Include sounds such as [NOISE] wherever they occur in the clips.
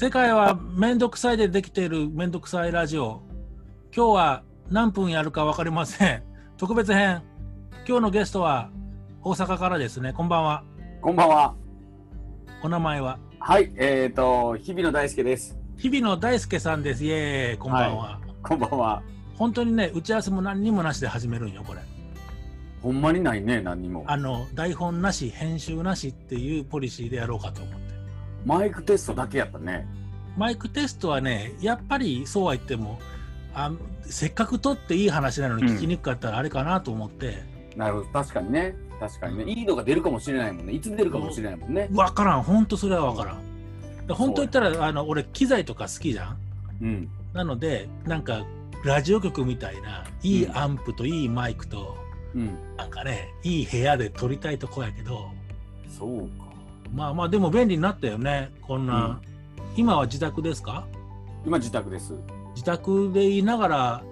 世界はめんどくさいでできているめんどくさいラジオ。今日は何分やるか分かりません。[LAUGHS] 特別編。今日のゲストは大阪からですね。こんばんは。こんばんは。お名前は？はい、えっ、と、日比野大輔です。日比野大輔さんです。イエーイ。こんばんは。こんばんは。本当にね、打ち合わせも何にもなしで始めるんよ、これ。ほんまにないね、何にも。あの、台本なし、編集なしっていうポリシーでやろうかと思って。マイクテストだけやったね。マイクテストはね、やっぱりそうは言っても、あせっかく撮っていい話なのに聞きにくかったらあれかなと思って、なるほど、確かにね。確かにね。いいのが出るかもしれないもんね。いつ出るかもしれないもんね。わからん、本当それはわからん。で本当言ったら、あの俺、機材とか好きじゃん？うん。なので、なんか、ラジオ局みたいな、いいうんアンプといいマイクと、うん。なんかね、いい部屋で撮りたいとこやけど、そうか。まあまあ、でも便利になったよね、こんな。今は自宅ですか？今自宅です。自宅でいながら、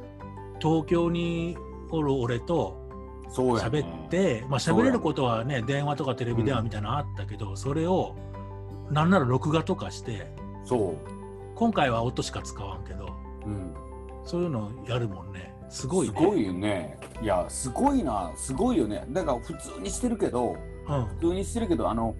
東京におる俺と。喋って、まあ喋れることはね、電話とかテレビ電話みたいなのあったけど、それを、なんなら録画とかして、そ今回は音しか使わんけど、う。うん。そういうのやるもんね。すごいね。すごいよね。いや、すごいな。すごいよね。だから普通にしてるけど、うん。普通にしてるけど、あの、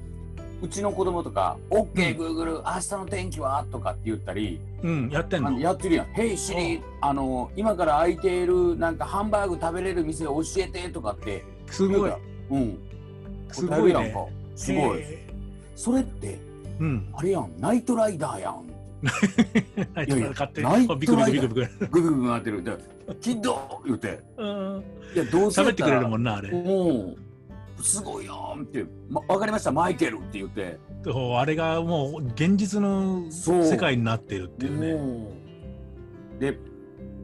うちの子供とか、OK、Google、明日の天気は？とかって言ったり、うん、やってんあののやってるやん。ヘイシリ、あの、今から空いている、なんかハンバーグ食べれる店教えてとかって。すごい。うん。すごいやんか。すごい。へそれって、ーうん。あれやん、ナイトライダーやん。[LAUGHS] ナイいやいやト勝手。ビクビクビライダークビク。グビグビ回ってる。で、キッド言うて。うん。いや、どうせや喋ってくれるもん。んな、あれ。もう、すごいやんって、ま、わかりました、マイケルって言って。あれがもう現実の世界になってるっていうね。もう。で、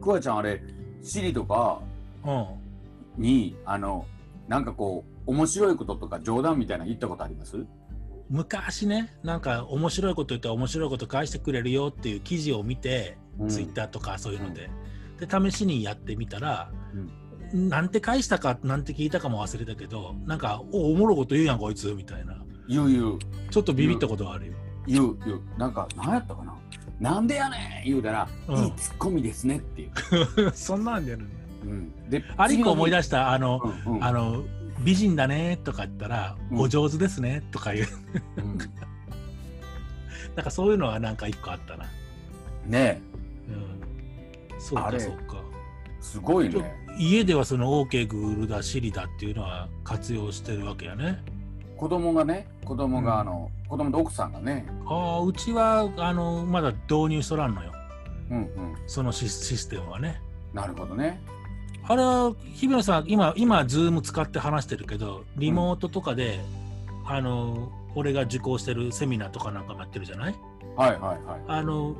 クワちゃんあれ、シリとかうん。に、あの、なんかこう、面白いこととか冗談みたいなの言ったことあります？昔ね、なんか面白いこと言ったら面白いこと返してくれるよっていう記事を見て、うん。ツイッターとかそういうので、で、試しにやってみたら、うんなんて返したかなんて聞いたかも忘れたけど、なんか、おおもろいこと言うやん、こいつ、みたいな。言う言う。ちょっとビビったことがあるよ。言う言うなんか何やったかな？なんでやねん言うたら、うんいいツッコミですねっていう、[LAUGHS] そんなんでやるんうん、であれ一個思いし出した、あの、うんうんあの、美人だねとか言ったら、うんお上手ですねとか言う。うん [LAUGHS] なんかそういうのはなんか一個あったな。ねうん。そうか、そうか。えすごいね家ではその OK グールだ、シリだっていうのは活用してるわけやね。子供がね子供うん。があの、子供と奥さんがね。ああ、うちは、あの、まだ導入しとらんのよ。うんうん。そのシスシステムはね。なるほどね。あれは、日比野さん、今、今、ズーム使って話してるけど、リモートとかで、あの、俺が受講してるセミナーとかなんかもやってるじゃない？はいはいはい。あの、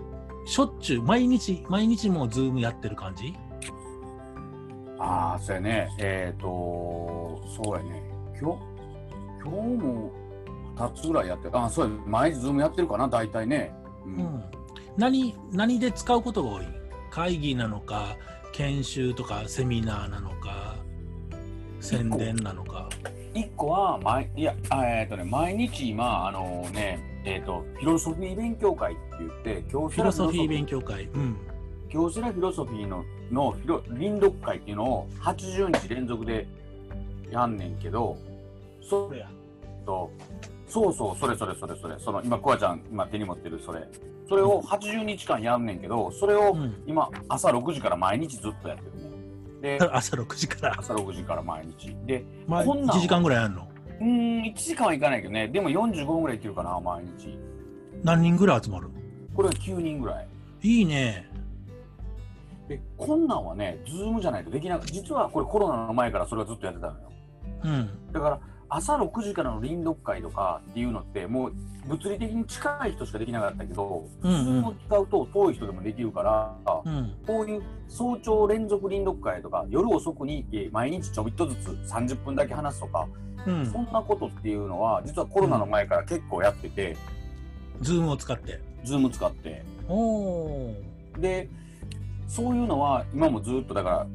しょっちゅう、毎日、毎日もう Zoom やってる感じ？ああそうやね。えっ、とそうやね。今日今日も2つぐらいやってる。あそうや。毎日 Zoom やってるかな？大体ね。う、うん。ん。何、何で使うことが多い？会議なのか、研修とかセミナーなのか、宣伝なのか。一個は毎いやあえっ、とね毎日今あのねえっ、とフィロソフィー勉強会って言って京フィロソフィー。勉強会。うん。京セラフィロソフィーののフィロ臨読会っていうのを80日連続でやんねんけどそれや。とそうそうそれそれそれそれ。その今コアちゃん今手に持ってるそれ。それを80日間やんねんけどそれをうん。今朝6時から毎日ずっとやってるねで [LAUGHS] 朝6時から。朝6時から毎日。でまあ、こんなんは1時間ぐらいやんの？うーん1時間はいかないけどね。でも45分ぐらいいけるかな毎日。何人ぐらい集まるこれは9人ぐらい。いいね。でこんなんはねズームじゃないとできなく実はこれコロナの前からそれはずっとやってたのようん。だから朝6時からの臨読会とかっていうのってもう物理的に近い人しかできなかったけど、うんうんこう使うと遠い人でもできるから、うん。こういう早朝連続輪読会とか夜遅くにえー毎日ちょびっとずつ30分だけ話すとか、うんそ。んなことっていうのは実はコロナの前から結構やってて、 Zoom を使って。 Zoom 使って。でそういうのは今もずっとだから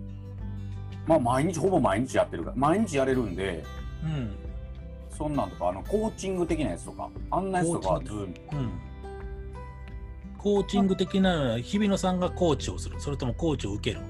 まあ毎日ほぼ毎日やってるから毎日やれるんでうん。そんなんとかあのコーチング的なやつとかあんなやつとかはコーチズームうん。コーチング的な日比野さんがコーチをする。それともコーチを受ける？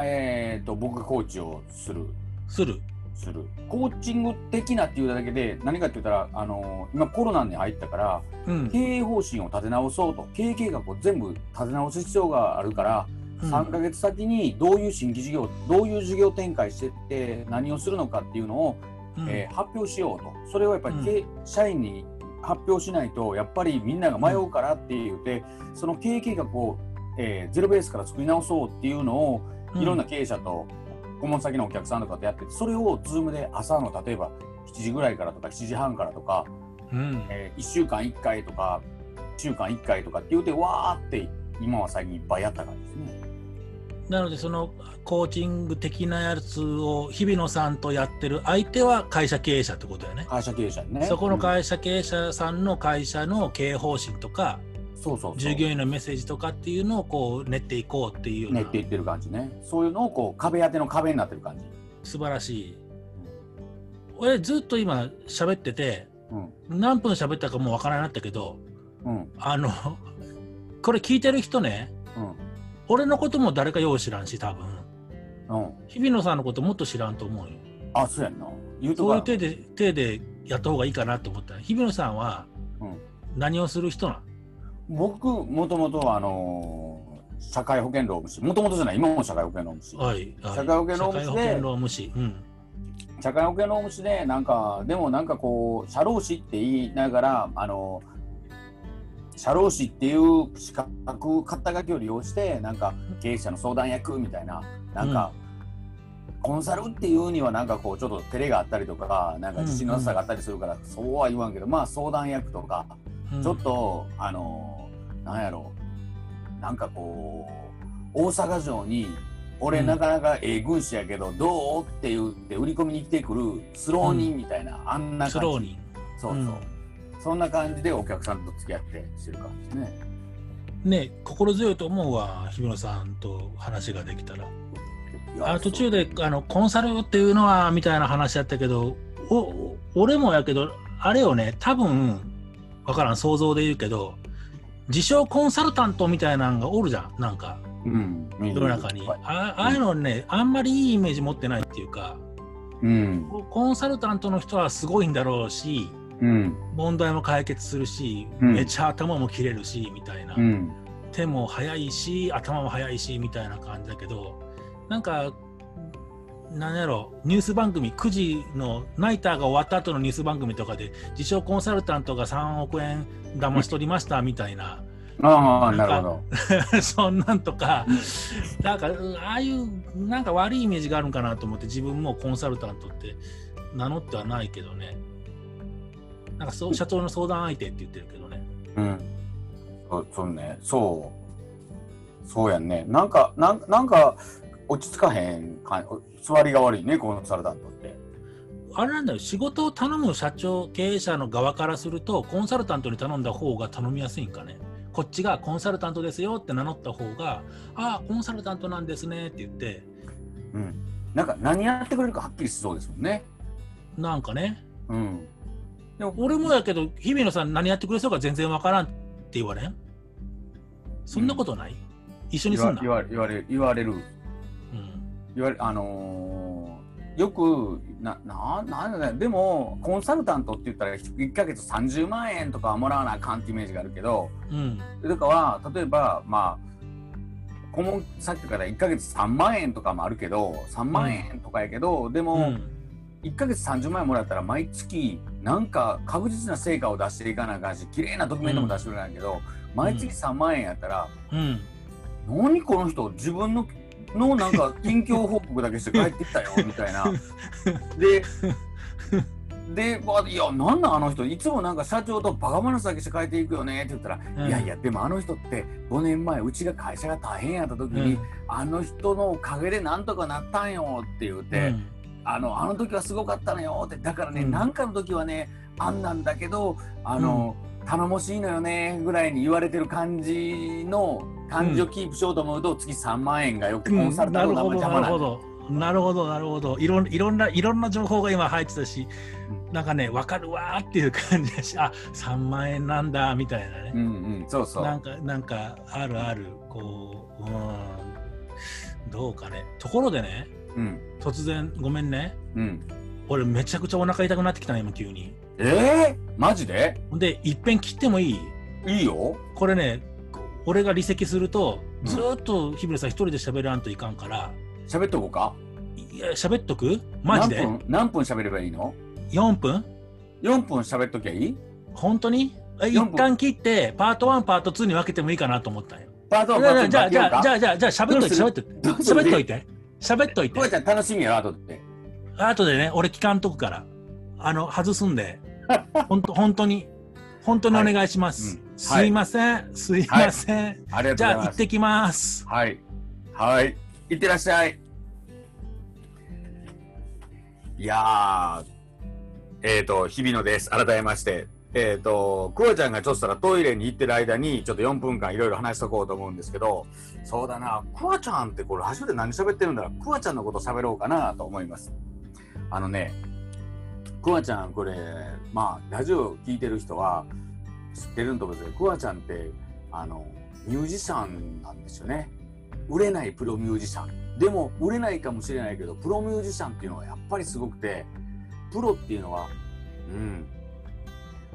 えっ、と僕がコーチをする。する。する。コーチング的なっていうだけで何かって言ったらあの今コロナに入ったからうん。経営方針を立て直そうと経営計画を全部立て直す必要があるから、3ヶ月先にどういう新規事業どういう事業展開してって何をするのかっていうのを、うん。えー発表しようと。それをやっぱり、うん。経社員に発表しないとやっぱりみんなが迷うからって言って、その経営計画を、えーゼロベースから作り直そうっていうのをいろんな経営者と顧問先のお客さんとかとやっててそれを Zoom で朝の例えば7時ぐらいからとか7時半からとか、うん。え1週間1回とか1週間1回とかって言うてわーって今は最近いっぱいやった感じですね。なのでそのコーチング的なやつを日比野さんとやってる相手は会社経営者ってことだよね。会社経営者にね。そこのうん会社経営者さんの会社の経営方針とか、そうそう従業員のメッセージとかっていうのをこう練っていこうっていう練っていってる感じね。そういうのをこう壁当ての壁になってる感じ。素晴らしい。俺ずっと今喋っててうん何分喋ったかもうわからなかったけどうんあのこれ聞いてる人ねうん俺のことも誰かよう知らんし多分うん。日比野さんのこともっと知らんと思うよ。あそうやんな。言うとかそういう手で手でやった方がいいかなと思った日比野さんはうん何をする人なん僕もともとあのー社会保険労務士もともとじゃない今も社会保険労務士。はい、はい、社会保険労務士で社会保険労務士。うん。社会保険労務士でなんかでもなんかこう社労士って言いながらあの社労士っていう資格肩書きを利用してなんか経営者の相談役みたいななんか、コンサルっていうにはなんかこうちょっと照れがあったりとかなんか自信のなさがあったりするから、そうは言わんけどまあ相談役とか、うん。ちょっとあのなんやろなんかこう大阪城に俺うん。なかなかええ軍師やけどどう？って言って売り込みに来てくるスロー人みたいな、あんな感じ。スローに。そうそう、うんそんな感じでお客さんと付き合ってしてる感じですね。ね、心強いと思うわ、日比野さんと話ができたら。あ途中であのコンサルっていうのはみたいな話やったけど、お俺もやけど、あれよね、多分わからん、想像で言うけど、自称コンサルタントみたいなのがおるじゃん、なんか、うん。世の中に。はいあああいうのね、あんまりいいイメージ持ってないっていうか、うん。コンサルタントの人はすごいんだろうし、うん問題も解決するし、うん。めっちゃ頭も切れるし、みたいな。うん。手も速いし頭も速いしみたいな感じだけどなんかなんやろニュース番組9時のナイターが終わった後のニュース番組とかで自称コンサルタントが3億円騙し取りましたみたいな。ああなるほど。[LAUGHS] そんなんとかなんかうんああいうなんか悪いイメージがあるんかなと思って自分もコンサルタントって名乗ってはないけどねなんかそう社長の相談相手って言ってるけどね。うん。そうそうね。そう。そうやんね。なんかなんなんか落ち着かへんか座りが悪いねコンサルタントって。あれなんだよ。仕事を頼む社長経営者の側からするとコンサルタントに頼んだ方が頼みやすいんかね。こっちがコンサルタントですよって名乗った方がああコンサルタントなんですねって言って。うん。なんか何やってくれるかはっきりしそうですもんね。なんかね。うんでも俺もやけど日比野さん何やってくれそうか全然わからんって言われん？そんなことない、一緒にすんな？言わ言われる言われる。うん。言われあのーよくなななんだね。でもコンサルタントって言ったら1ヶ月30万円とかはもらわなあかんってイメージがあるけどうん。とかは例えばまあ顧問先から1ヶ月3万円とかもあるけど3万円とかやけど、でも、うん1ヶ月30万円もらったら毎月なんか確実な成果を出していかなあかんし綺麗なドキュメントも出してくれないけど、毎月3万円やったら、うん何この人自分ののなんか近況報告だけして帰ってきたよみたいな。で [LAUGHS] で、まあ、いやなんなんあの人いつもなんか社長とバカ話だけして帰っていくよねって言ったら、うんいやいやでもあの人って5年前うちが会社が大変やった時に、うんあの人のおかげでなんとかなったんよって言って。うんあのあの時はすごかったのよって。だからね、うん。なんかの時はねあんなんだけどあの、頼もしいのよねぐらいに言われてる感じの感じをキープしようと思うと、月3万円がよくコンサルタントのなるほど邪魔なんだなるほど。なるほどなるほど。いろんいろんないろんな情報が今入ってたし、なんかね、わかるわーっていう感じだし、あ3万円なんだみたいなね。うんうん、そうそう。なんか、なんか、あるある、こう、うん、どうかね。ところでね、うん、突然、ごめんね。うん。俺、めちゃくちゃお腹痛くなってきたね、今、急に。えー、マジで？ほんで、いっぺん切ってもいい？いいよ。これね、俺が離席すると、うんずーっと日村さん一人で喋らんといかんから、喋っとこうか？いや、喋っとく？マジで？何分何分喋ればいいの ?4 分 ?4 分喋っときゃいい？本当に？え4分一旦切って、パート1、パート2に分けてもいいかなと思ったんよ。パートじゃあ、1じゃあ、じゃあ、じゃあ。あ、じゃあ、じゃあ、喋っといて、喋っといて。喋っといて。喋っといてこ。うちゃん楽しみやろ、後で。後でね、俺聞かんとくから。あの、外すんで。[LAUGHS] ほんと、本当に。本当にお願いします。はいうんすいません。すいません。ありがとうごじゃあ、ざいます。行ってきます。はい。はい。いってらっしゃい。いやー、えっ、と、日比野です。改めまして。えっ、と、クワちゃんがちょっとしたらトイレに行ってる間に、ちょっと4分間いろいろ話しとこうと思うんですけど、そうだな、クワちゃんってこれ、初めて何喋ってるんだろう。クワちゃんのこと喋ろうかなと思います。あのね、クワちゃん、これ、まあ、ラジオ聞いてる人は知ってるんと思うんですけど、クワちゃんって、あの、ミュージシャンなんですよね。売れないプロミュージシャン。でも、売れないかもしれないけど、プロミュージシャンっていうのはやっぱりすごくて、プロっていうのは、うん。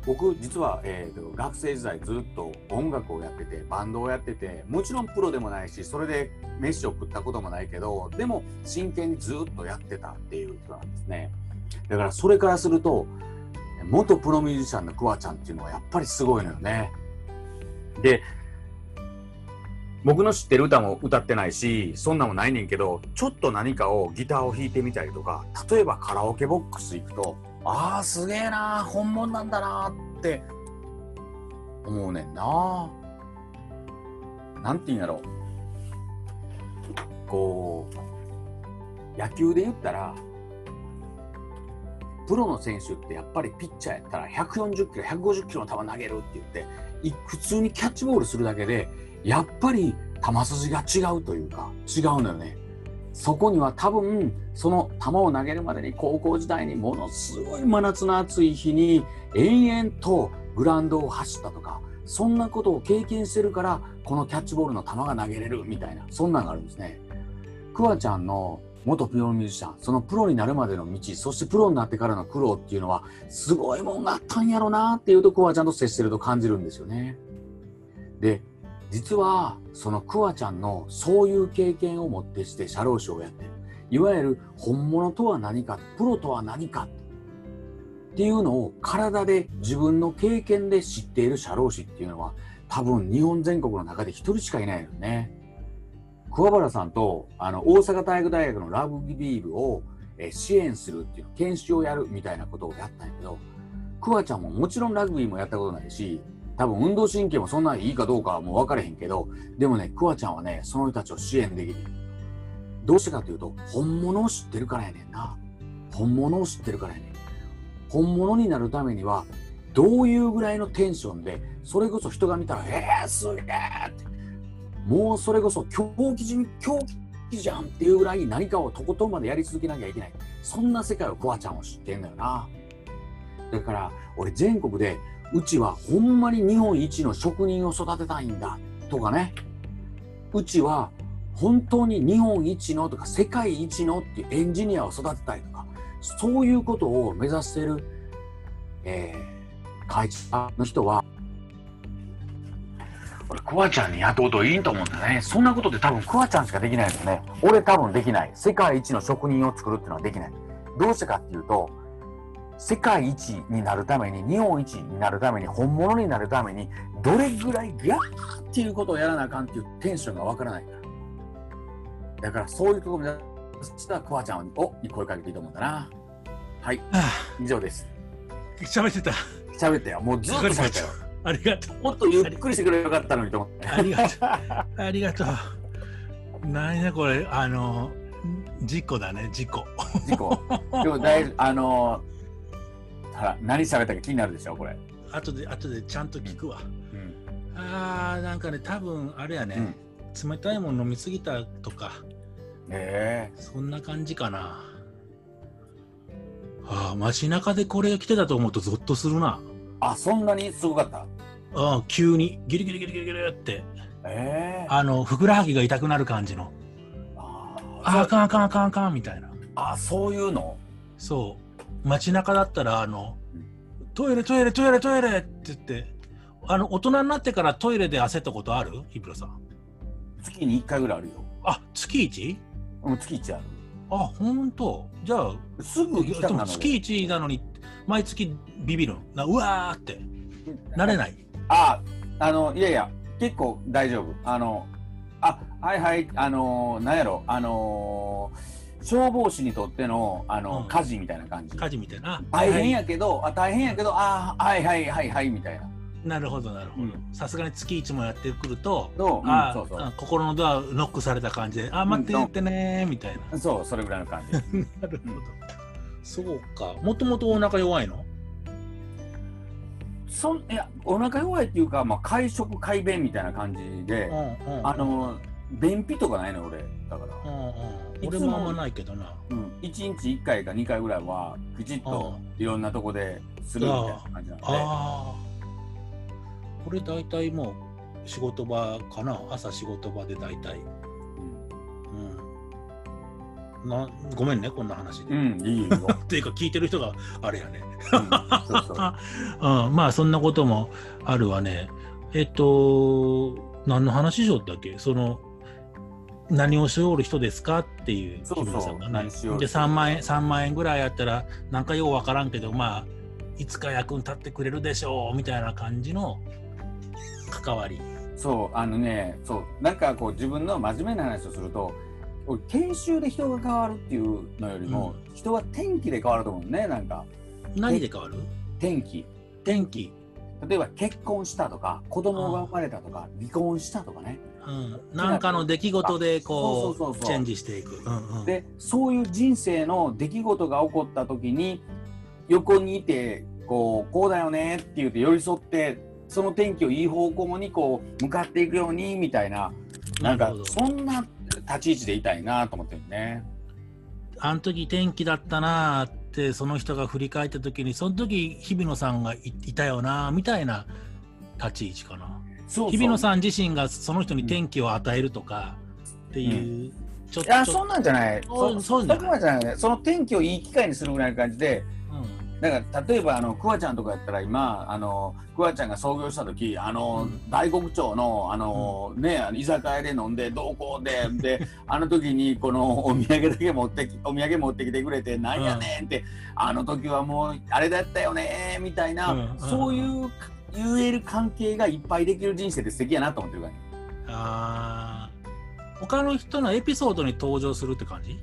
僕、実は、えーと学生時代ずっと音楽をやってて、バンドをやってて、もちろんプロでもないし、それで飯を食ったこともないけど、でも真剣にずっとやってたっていう人なんですね。だから、それからすると、元プロミュージシャンのクワちゃんっていうのはやっぱりすごいのよね。で、僕の知ってる歌も歌ってないし、そんなもないねんけど、ちょっと何かをギターを弾いてみたりとか、例えばカラオケボックス行くと、ああ、すげえな、本物なんだなって思うねんな。なんて言うんやろう。こう、野球で言ったら、プロの選手ってやっぱりピッチャーやったら140キロ、150キロの球投げるって言って、普通にキャッチボールするだけで、やっぱり球筋が違うというか、違うのよね。そこには多分、その球を投げるまでに高校時代にものすごい真夏の暑い日に延々とグラウンドを走ったとか、そんなことを経験してるから、このキャッチボールの球が投げれるみたいな、そんなんがあるんですね。クワちゃんの元プロミュージシャン、そのプロになるまでの道、そしてプロになってからの苦労っていうのは、すごいもんがあったんやろなっていうと、クワちゃんと接してると感じるんですよね。で、実は、そのクワちゃんのそういう経験をもってして社労士をやってる。いわゆる本物とは何か、プロとは何かっていうのを体で自分の経験で知っている社労士っていうのは多分日本全国の中で一人しかいないよね。桑原さんとあの大阪体育大学のラグビー部をえ支援するっていう研修をやるみたいなことをやったんやけどクワちゃんももちろんラグビーもやったことないし多分運動神経もそんなにいいかどうかはもう分からへんけどでもねクワちゃんはねその人たちを支援できる。どうしてかというと本物を知ってるからやねんな。本物を知ってるからやねん。本物になるためにはどういうぐらいのテンションでそれこそ人が見たら「えー、すげえ!」って。もうそれこそ狂気じ狂気じゃんっていうぐらい何かをとことんまでやり続けなきゃいけない。そんな世界をクワちゃんは知ってんだよな。だから俺全国でうちはほんまに日本一の職人を育てたいんだとかね。うちは本当に日本一のとか世界一のっていうエンジニアを育てたいとかそういうことを目指してる、えー、会社の人は俺クワちゃんに雇うといいと思うんだね。そんなことで多分クワちゃんしかできないのね。俺多分できない。世界一の職人を作るっていうのはできない。どうしてかっていうと世界一になるために日本一になるために本物になるためにどれぐらいギャーっていうことをやらなあかんっていうテンションがわからないからだからそういうところをしたらクワちゃんをに声かけていいと思うんだな。はい。は以上です。あ、喋ってた。喋ったよ。もうずっと喋ったよ。ありがとう。もっとゆっくりしてくればよかったのにと思って。ありがとう。ありがとう。なんやこれ、あの、事故だね、事故。事故。でも大あのほら何喋ったか気になるでしょこれ、後で、後でちゃんと聞くわ。うん、あー、なんかね、多分あれやね、冷たいもの飲みすぎたとか、え。そんな感じかな。ああ街中でこれが来てたと思うとゾッとするな。あそんなにすごかった？ああ急に。ギリギリギリギリギリって。ええ。あのふくらはぎが痛くなる感じの。あああかんあかんあかんあかんみたいな。あそういうの？そう街中だったらあのうん。トイレトイレトイレトイレって言ってあの大人になってからトイレで焦ったことある？ヒブロさん。月に1回ぐらいあるよ。あ月 1? うん月1ある。あ本当？じゃあすぐ行きたくなるので。も月1なのに毎月ビビるの？なうわーって。なれない？ああのいやいや結構大丈夫。あのあはいはいあのなんやろあの消防士にとってのあの、うん。火事みたいな感じ。火事みたいな。大変はやけど、あ大変やけどあはいはいはいはいみたいな。いなるほどなるほど。うん。さすがに月1もやってくるとのう？んあそうそう。あ心のドアノックされた感じであ待ってう。んってねーみたいな。そうそれぐらいの感じ。[LAUGHS] なるほど。そうか。もともとお腹弱いの？そんいやお腹弱いっていうか、まあ、会食会便みたいな感じで、うんうん。あの便秘とかないの俺。だから、うんうん俺もあんまないけどな。うん、1日1回か2回ぐらいはきちっといろんなとこでするみたいな感じなので。ああ。俺大体もう仕事場かな。朝仕事場で大体。うん。なごめんねこんな話で、うん、うん、いいよ、[LAUGHS] っていうか聞いてる人があれやね。うん、そうそう。[LAUGHS] うん、まあそんなこともあるわね。えっと、何の話しよったっけ？その、何をしおる人ですかっていうそうそう。木村さんがね。何しよるで、3万円、3万円ぐらいやったら、なんかようわからんけど、まあ、いつか役に立ってくれるでしょう、みたいな感じの関わり。そうあのねそうなんかこう自分の真面目な話をすると俺研修で人が変わるっていうのよりも、人は天気で変わると思うねなんか。何で変わる？天気。天気。例えば結婚したとか子供が生まれたとか離婚したとかね。うん、なんかの出来事でこそうチェンジしていく。うんうん、でそういう人生の出来事が起こった時に横にいてこうこうだよねって言って寄り添ってその天気をいい方向にこう向かっていくようにみたいななんかそんな立ち位置でいたいなと思ってるね。あの時天気だったなーってその人が振り返った時にその時日比野さんがいいたよなーみたいな立ち位置かなそう日比野さん自身がその人に天気を与えるとかっていう、ちょっいやそんなんじゃない。そうそなじゃない。ねその天気をいい機会にするぐらいの感じでうん。だから例えばあのクワちゃんとかやったら今あのクワちゃんが創業した時あの、うん大黒町のあの、ねあの居酒屋で飲んでどうこうでで [LAUGHS] あの時にこのお土産だけ持ってきお土産持ってきてくれてなんやねんって、あの時はもうあれだったよねみたいな、うん。うん。そういう言える関係がいっぱいできる人生って素敵やなと思ってるからね。あー。他の人のエピソードに登場するって感じ？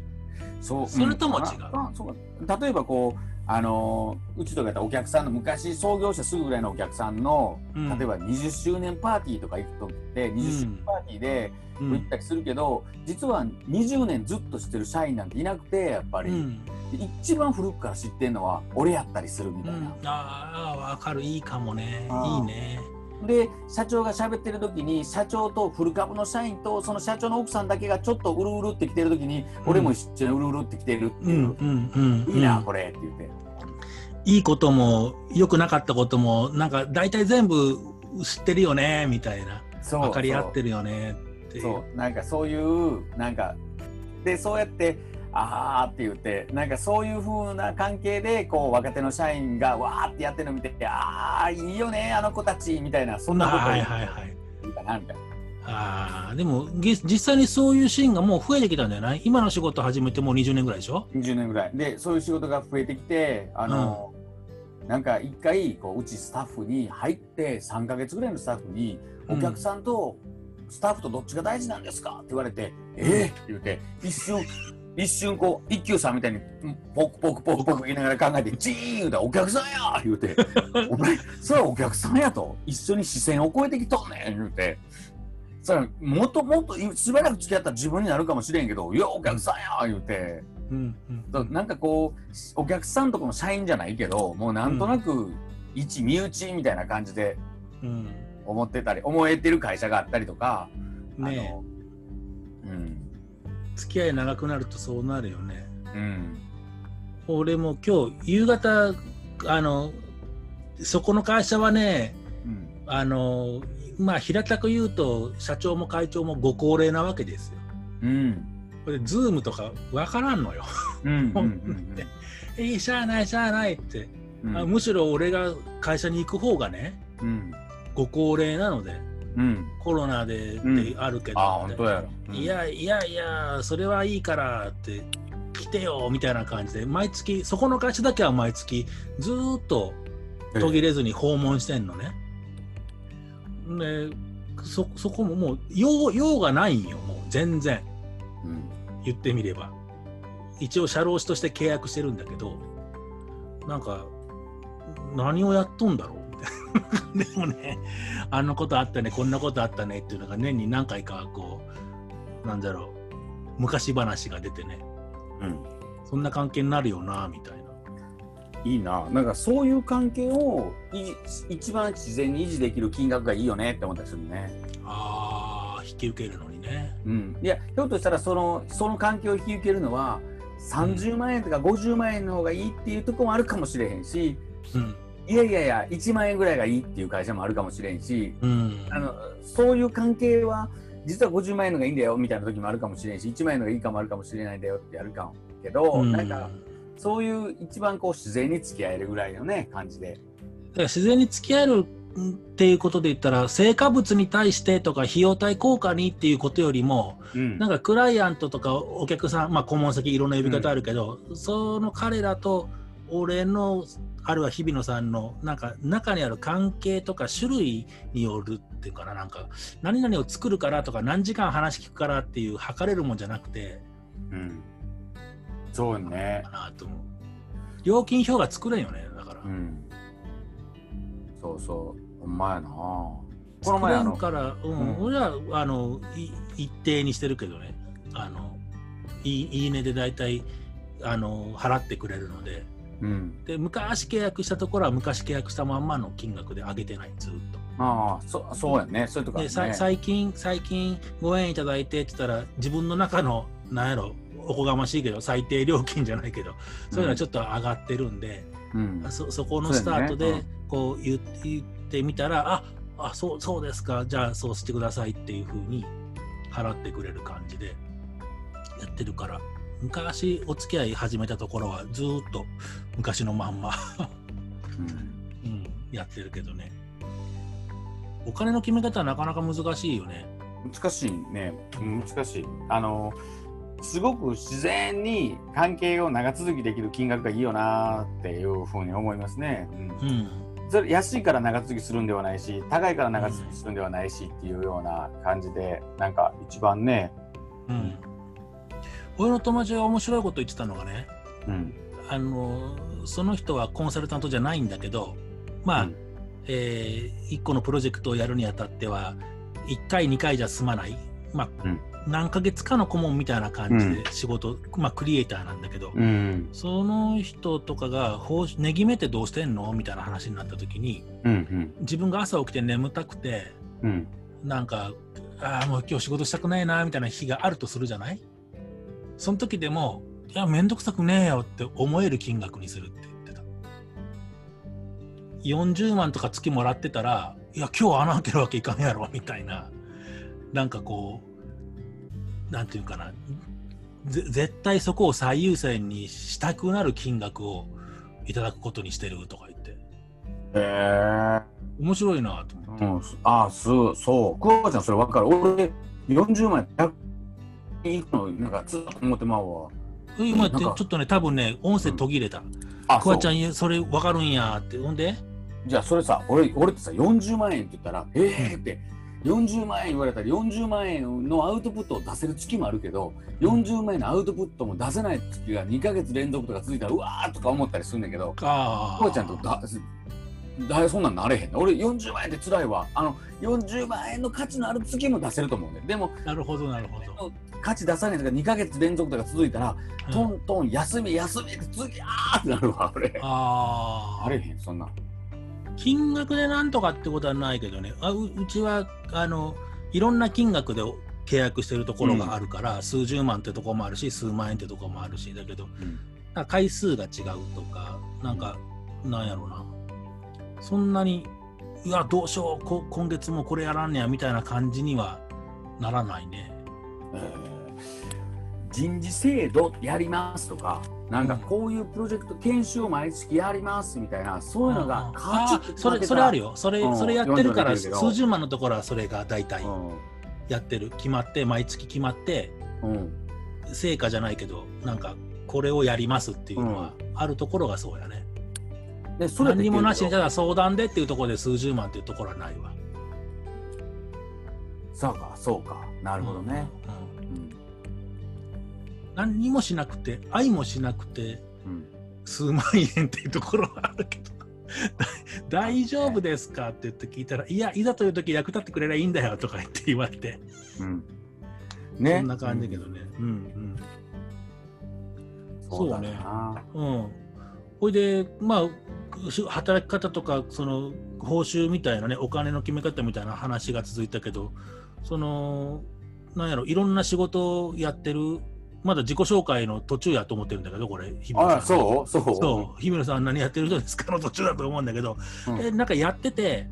そう。それとも違う？う例えばこうあのうちとかやったらお客さんの昔創業者すぐぐらいのお客さんの、うん。例えば20周年パーティーとか行くとって20周年パーティーでうん。行ったりするけど、実は20年ずっと知ってる社員なんていなくてやっぱり、うん。で一番古くから知ってるのは俺やったりするみたいな。ああ分かる。いいかもね。いいねで社長が喋ってる時に社長とフル株の社員とその社長の奥さんだけがちょっとうるうるってきてる時に、俺も一緒にうるうるってきてるってう。ん。いう、うん。うん。いいな、うんこれって言って。いいことも良くなかったこともなんか大体全部知ってるよねみたいな。そう。分かり合ってるよねっていう。そう。なんかそういうなんかでそうやってあーって言ってなんかそういう風な関係でこう若手の社員がわーってやってるの見てああいいよねあの子たちみたいなそんなことはい言はいはい。なみたいな。ああ、でもげ実際にそういうシーンがもう増えてきたんじゃない？今の仕事始めてもう20年ぐらいでしょ？20年ぐらいでそういう仕事が増えてきてあの、なんか一回こううちスタッフに入って3か月ぐらいのスタッフにお客さんとスタッフとどっちが大事なんですか？って言われて「えっ!」って言って一瞬一瞬こう一休さんみたいにうんポクポクポクポク言いながら考えて「ジーン!」言うたら「お客さんや!」言うて「[LAUGHS] お前それはお客さんや」と「一緒に視線を超えてきとんねん」言うて。それもっともっとしばらく付き合ったら自分になるかもしれんけど「いやお客さんや!」言うて。うんうんなんかこうお客さんとこの社員じゃないけどもうなんとなく一身内みたいな感じでうん思ってたり思えてる会社があったりとか、ねあのうんえ付き合い長くなるとそうなるよね。うん。俺も今日夕方あのそこの会社はねうん。あのまあ平たく言うと社長も会長もご高齢なわけですよ。うん。これズームとかわからんのよ。うんうんえー、しゃあないしゃあないって、うん。あむしろ俺が会社に行く方がねうん。ご高齢なのでうん。コロナでうんってあるけど、うん。いやいやいやそれはいいからって来てよみたいな感じで毎月そこの会社だけは毎月ずーっと途切れずに訪問してんのね。でそそこももう用用がないんよもう全然。うん。言ってみれば。一応社労士として契約してるんだけどなんか何をやっとんだろう？[LAUGHS] でもねあんなことあったねこんなことあったねっていうのが年に何回かこうなんだろう昔話が出てね。うん。そんな関係になるよなみたいな。いいな。なんかそういう関係をい一番自然に維持できる金額がいいよねって思ったりするね。あー引き受けるのにね。うん、いやひょっとしたらそのその関係を引き受けるのは30万円とか50万円の方がいいっていうところもあるかもしれへんしうんいやいやいや1万円ぐらいがいいっていう会社もあるかもしれんしうん。あのそういう関係は実は50万円のがいいんだよみたいな時もあるかもしれんし1万円のがいいかもあるかもしれないんだよってやるかも。けど、うん。なんかそういう一番こう自然に付き合えるぐらいのね感じで。だから自然に付き合えるっていうことで言ったら成果物に対してとか費用対効果にっていうことよりもうん。なんかクライアントとかお客さん、まあ、顧問先いろんな呼び方あるけど、その彼らと俺のあるいは日比野さんのなんか中にある関係とか種類によるっていうかななんか何々を作るからとか何時間話聞くからっていう測れるもんじゃなくてうん、そうねか。なと思う料金表が作れんよねだから、うん。そうそう。ほんまやな。この前あの、んから、うんうん俺はあのい一定にしてるけどねあのいいいいねで大体あの払ってくれるのでうん。で昔契約したところは昔契約したまんまの金額で上げてないずっと。ああ、そそうやね。そういうとこあるで。最近最近ご縁いただいてって言ったら自分の中のなんやろおこがましいけど最低料金じゃないけどそういうのはちょっと上がってるんで、うん。そそこのスタートでこう言って言ってみたら、ああそうそうですかじゃあそうしてくださいっていうふうに払ってくれる感じでやってるから昔お付き合い始めたところはずーっと昔のまんま、うん。うん、やってるけどね。お金の決め方はなかなか難しいよね。難しいね。うん難しい。あの、すごく自然に関係を長続きできる金額がいいよなっていうふうに思いますね。うん。うん。それ安いから長続きするんではないし高いから長続きするんではないしっていうような感じでなんか一番ね、うん俺の友達が面白いこと言ってたのがねうん。あのその人はコンサルタントじゃないんだけどまあ、うん。え1個のプロジェクトをやるにあたっては1回2回じゃ済まない、まあうん。何ヶ月かの顧問みたいな感じで仕事、まあ、クリエイターなんだけど、うん。その人とかが報酬値決めってどうしてんの？みたいな話になった時にうん自分が朝起きて眠たくてうん。なんかああもう今日仕事したくないなみたいな日があるとするじゃない？その時でもいやめんどくさくねえよって思える金額にするって言ってた。40万とか月もらってたらいや今日穴開けるわけいかんやろみたいな。なんかこうなんていうかな。ぜ絶対そこを最優先にしたくなる金額をいただくことにしてるとか言って。へえ。面白いなと思って。うん、あそうそう。クワちゃんそれ分かる。俺40万100いくのなんかずっと思ってまうわ。今ってちょっとね多分ね音声途切れた、あクワちゃそんそれ分かるんやって。ほんで？うじゃあそれさ俺俺ってさ40万円って言ったらええー、って40万円言われたら40万円のアウトプットを出せる月もあるけど40万円のアウトプットも出せない月が2ヶ月連続とか続いたらうわーとか思ったりするんだけどあこうちゃんとだだそんなんなれへんね俺40万円って辛いわ。あの40万円の価値のある月も出せると思うねでもなるほどなるほど、価値出さないとか2ヶ月連続とか続いたら、うん。トントン休み休みって次あーってなるわ俺。あああれへんそんな。ん金額でなんとかってことはないけどね。あううちはあのいろんな金額で契約してるところがあるから、数十万ってとこもあるし数万円ってとこもあるしだけどうん。回数が違うとか、なんか、なんやろうな。そんなに、いや、どうしようこ、今月もこれやらんねやみたいな感じにはならないね。えー人事制度やりますとか、なんかこういうプロジェクト研修を毎月やりますみたいな、そういうのがそれ、それあるよ。それ、うんそれやってるから、数十万のところはそれが大体うやってる。決まって、毎月決まって、んうん成果じゃないけど、なんか、これをやりますっていうのは、あるところがそうやね。でそれ何にもなしに、ただだ相談でっていうところで数十万っていうところはないわ。そうかそうかなるほどね、うん。うん何にもしなくて、愛もしなくて、うん数万円っていうところはあるけど。[LAUGHS] 大丈夫ですかって言って聞いたら、いや、いざという時役立ってくれりゃいいんだよとか言って言われて、うんねそんな感じだけどね。うんうん。そうだなうん。ほいで、まあ、し働き方とか、その、報酬みたいなね、お金の決め方みたいな話が続いたけど、その、なんやろ、いろんな仕事をやってる、まだ自己紹介の途中やと思ってるんだけど、これ、日比野さん。あそう？そう？そう、日比野さん何やってる人ですかの途中だと思うんだけど、うん。えなんかやってて、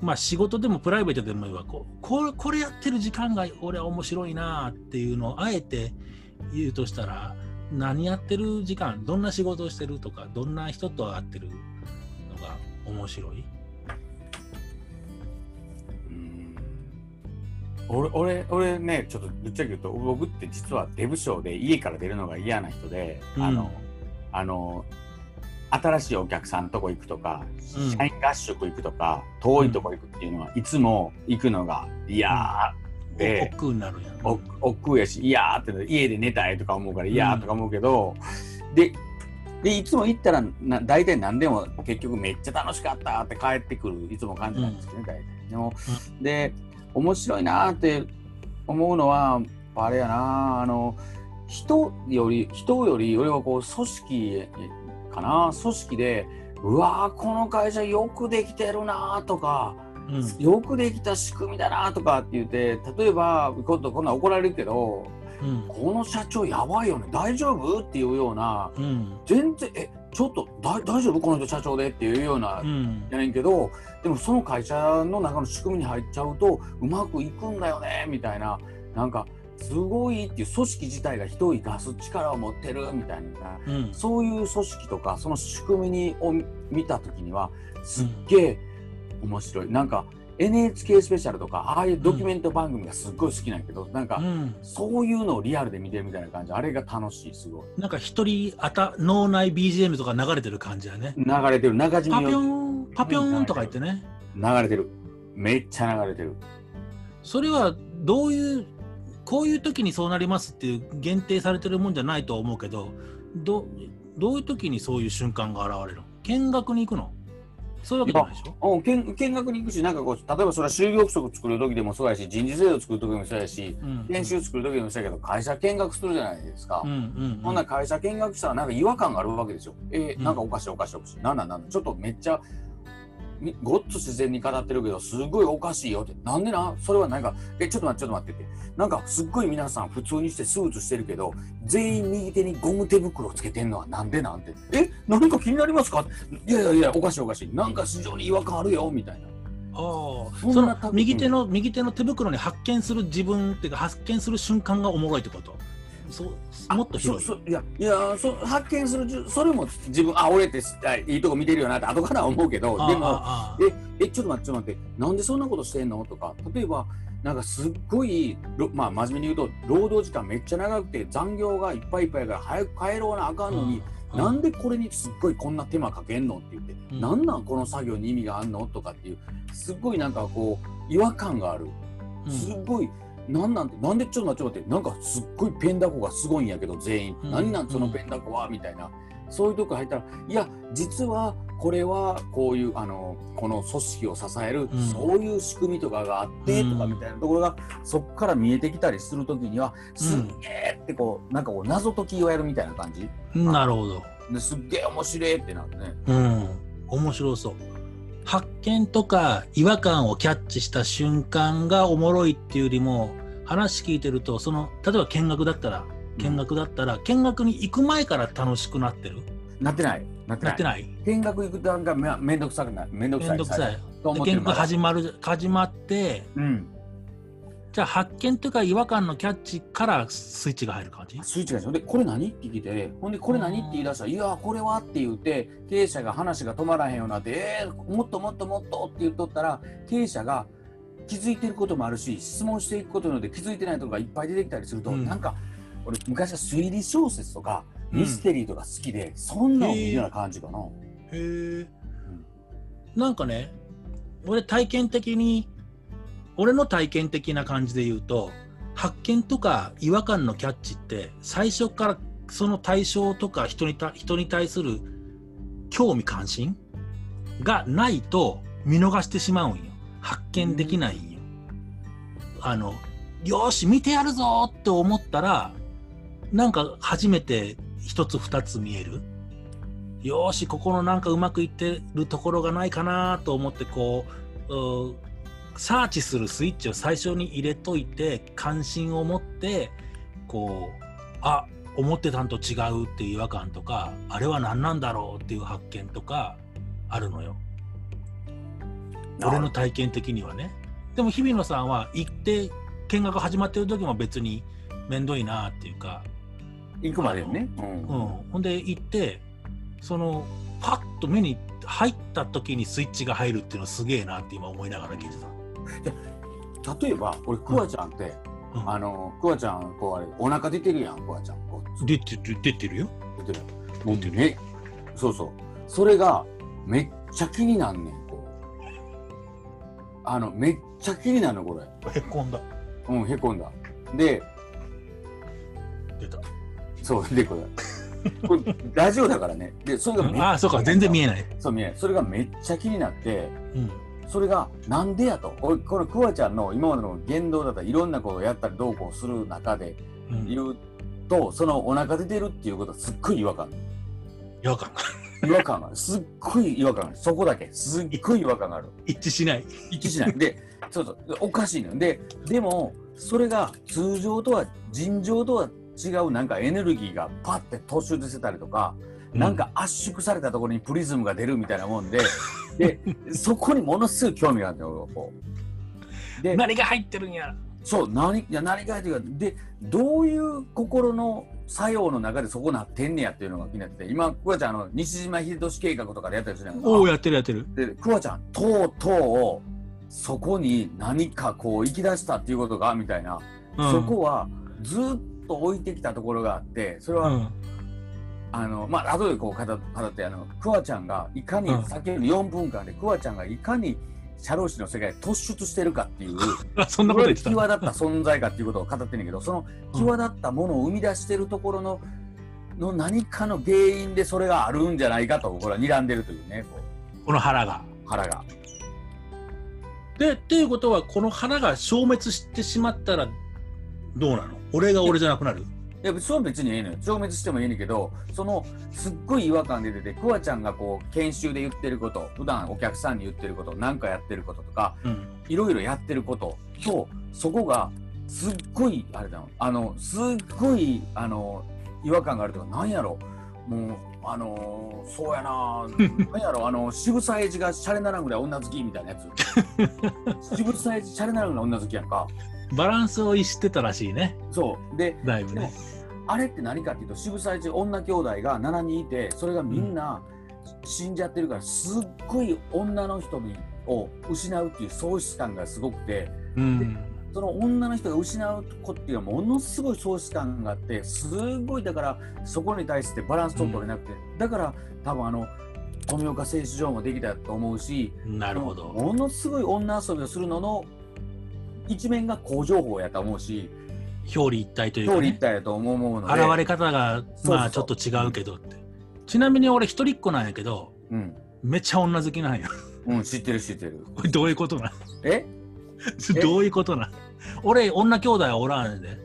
まあ仕事でもプライベートでもいいわこうこれこれやってる時間が俺は面白いなっていうのをあえて言うとしたら何やってる時間どんな仕事をしてるとかどんな人と会ってるのが面白い？俺俺俺ねちょっとぶっちゃけ言うと僕って実はデブ賞で家から出るのが嫌な人で、うん。あのあの新しいお客さんのとこ行くとか、うん。社員合宿行くとか遠いとこ行くっていうのはいつも行くのが嫌で、億劫になるやん。お億劫やし嫌ーって家で寝たいとか思うから嫌ーとか思うけど、ででいつも行ったらな大体何でも結局めっちゃ楽しかったって帰ってくるいつも感じなんですけどね、大体。でも、で面白いなーって思うのはあれやな。あの人より人より俺はこう組織かな。組織でうわーこの会社よくできてるなーとかうん。よくできた仕組みだなとかって言って例えば今度こんなん怒られるけどうん。この社長やばいよね。大丈夫？っていうようなうん。全然えちょっとだ大丈夫？この人社長でっていうようなうん。やねんけどでもその会社の中の仕組みに入っちゃうとうまくいくんだよねみたいななんかすごいっていう組織自体が人を生かす力を持ってるみたいなうん。そういう組織とかその仕組みにを見た時にはすっげえ面白い、なんか NHK スペシャルとかああいうドキュメント番組がすっごい好きなんやけど、なんかうん。そういうのをリアルで見てるみたいな感じ。あれが楽しいすごい。なんか一人あた脳内 BGM とか流れてる感じだね。流れてる。中島パピョよンパピョンとか言ってね。流れてる。めっちゃ流れてる。それはどういうこういう時にそうなりますっていう限定されてるもんじゃないとは思うけどどどういう時にそういう瞬間が現れるの？見学に行くの？そういうわけじゃないでしょ？うん見見学に行くしなんかこう例えばそれは就業規則作る時でもそうやし人事制度作る時でもそうやしうん。研修作る時でもそうやけど会社見学するじゃないですか、うんうんほんなら会社見学したらなんか違和感があるわけですよ。えーうん。なんかおかしいおかしいおかしい。なんなんなんちょっとめっちゃみごっつ自然に語ってるけどすごいおかしいよって。なんでなそれはなんかえちょっと待ってちょっと待ってって。なんかすっごい皆さん普通にしてスーツしてるけど全員右手にゴム手袋つけてんのはなんでなんて。え何か気になりますか？いやいやいやおかしいおかしい。なんか非常に違和感あるよみたいな。ああそんその右手の右手の手袋に発見する自分っていうか発見する瞬間がおもろいってこと？そうもっと広い？いやいやそ発見するそれも自分あ俺ってあいいとこ見てるよなって後からは思うけどあでもえ、え、ちょっと待って、ちょっと待って、なんでそんなことしてんの？とか、例えば、なんかすっごい、ろまあ、真面目に言うと、労働時間めっちゃ長くて、残業がいっぱいいっぱいやから、早く帰ろうなあかんのに、うん。なんでこれにすっごいこんな手間かけんのって言って、うん。なんなんこの作業に意味があんの？とかっていう、すっごいなんかこう、違和感がある。うん。すっごい、なんなんて、なんでちょっと待って、ちょっと待って、なんかすっごいペンダコがすごいんやけど、全員。うん何なんそのペンダコは？みたいな。そういうとこ入ったら、いや、実はこれはこういう、あの、この組織を支える、うんそういう仕組みとかがあって、とかみたいなところが、そこから見えてきたりするときには、すっげえってこう、なんかこう、謎解きをやるみたいな感じ。なるほどですっげえ面白いってなるね。うん面白そう発見とか違和感をキャッチした瞬間がおもろいっていうよりも話聞いてるとその例えば見学だったら見学だったら、見学に行く前から楽しくなってるなってない。なってな。ない見学行く段階めめんどくさくない。めんどくさい。くさい。見学始まる始まってうん。じゃあ発見というか違和感のキャッチからスイッチが入る感じ？スイッチがでしょで、これ何？って聞いて、ほんで、これ何って言い出したら、いや、これはって言って、経営者が話が止まらへんようになって、えー、もっともっともっとって言っとったら、経営者が気づいてることもあるし、質問していくことによって気づいてないところがいっぱい出てきたりすると、うん。なんか、俺、昔は推理小説とか、うん。ミステリーとか好きで、そんなんを見るような感じかな。へえなんかね俺体験的に俺の体験的な感じで言うと発見とか違和感のキャッチって最初からその対象とか人にた人に対する興味関心？がないと見逃してしまうんよ発見できないんよ。あのよし見てやるぞって思ったらなんか初めて一つ二つ見える。よしここのなんかうまくいってるところがないかなと思ってこうサーチするスイッチを最初に入れといて関心を持ってこうあ思ってたんと違うっていう違和感とかあれは何なんだろうっていう発見とかあるのよ。俺の体験的にはね。でも日比野さんは行って見学始まってる時も別に面倒いなっていうか。行くまでね。うん。うん、ほんで行ってそのパッと目に入った時にスイッチが入るっていうのすげえなって今思いながら聞いてた。例えば、俺、クワちゃんって、うんあの、クワちゃん、こうあれ、お腹出てるやん、クワちゃん。こう出てる出てるよ。出てる。もうね、そうそう。それが、めっちゃ気になんねん、こう。あの、めっちゃ気になるの、これ。へこんだ。うん、へこんだ。で、出た。そう、で、これ。これ、ラジオだからね。で、それがめっちゃああ、そうか、全然見えない。そう見えない。それがめっちゃ気になって、うん。それがなんでやと。俺、これ、クワちゃんの今までの言動だったらいろんなことをやったりどうこうする中でうん、言うと、そのお腹出てるっていうことはすっごい違和感。違和感が違和感がある。すっごい違和感がある。そこだけ。すっごい違和感がある。一致しない。一致しない。で、そうそう。おかしいのよ。で、でも、それが通常とは、尋常とは違うなんかエネルギーがパッて突出してたりとか、なんか圧縮されたところにプリズムが出るみたいなもんで、[LAUGHS] で、そこにものすごい興味があるのよ、こう。で、何が入ってるんや。そう、何、いや、何がというか、で、どういう心の作用の中でそこなってんねやっていうのが気になってて、今、クワちゃん、あの、西島秀俊計画とかでやったりするやんかおお、やってるやってる。で、クワちゃん、とうとう、そこに何かこう、行き出したっていうことが、みたいな、うん、そこは、ずっと置いてきたところがあって、それは、うん。あの、まあ、後でこう語語って、あの、クワちゃんがいかに、うんさっきの4分間で、クワちゃんがいかに、社労士の世界で突出してるかっていう、あ [LAUGHS] そんなこと言ってた。際立った存在かっていうことを語ってんねんけど、その際立ったものを生み出してるところの、の何かの原因でそれがあるんじゃないかと、これは睨んでるというね、ここの腹が。う腹が。で、っていうことは、この腹が消滅してしまったら、どうなの？俺が俺じゃなくなる？いや、それは別にええのよ。消滅してもいいねんけど、その、すっごい違和感出てて、クワちゃんがこう、研修で言ってること、普段お客さんに言ってること、なんかやってることとか、うん。いろいろやってることと、そこが、すっごい、あれだよ、あの、すっごい、あの、違和感があるとか、なんやろ、もう、あのそうやな、[LAUGHS] なんやろ、あの、渋沢栄一がシャレならんぐらい女好きみたいなやつ。[LAUGHS] 渋沢栄一シャレならんぐらい女好きやんか。バランスを逸してたらしいね。そう。で、だいぶね。あれって何かっていうと、渋沢栄一女兄弟が7人いて、それがみんな死んじゃってるから、すっごい女の人にを失うっていう喪失感がすごくて、うん。その女の人が失う子っていうのはものすごい喪失感があって、すごいだからそこに対してバランスを取れなくて、だから多分あの、富岡製糸場もできたと思うし、なるほど。ものすごい女遊びをするのの一面が好情報やと思うし、表裏一体というか、表裏一ね、体やと思うので。現れ方がまあちょっと違うけどって。ちなみに俺一人っ子なんやけど、うん。めっちゃ女好きなんよ。うん、知ってる知ってる。こ [LAUGHS] れどういうことなん？え？[LAUGHS] どういうことなん？俺、女兄弟はおらんで。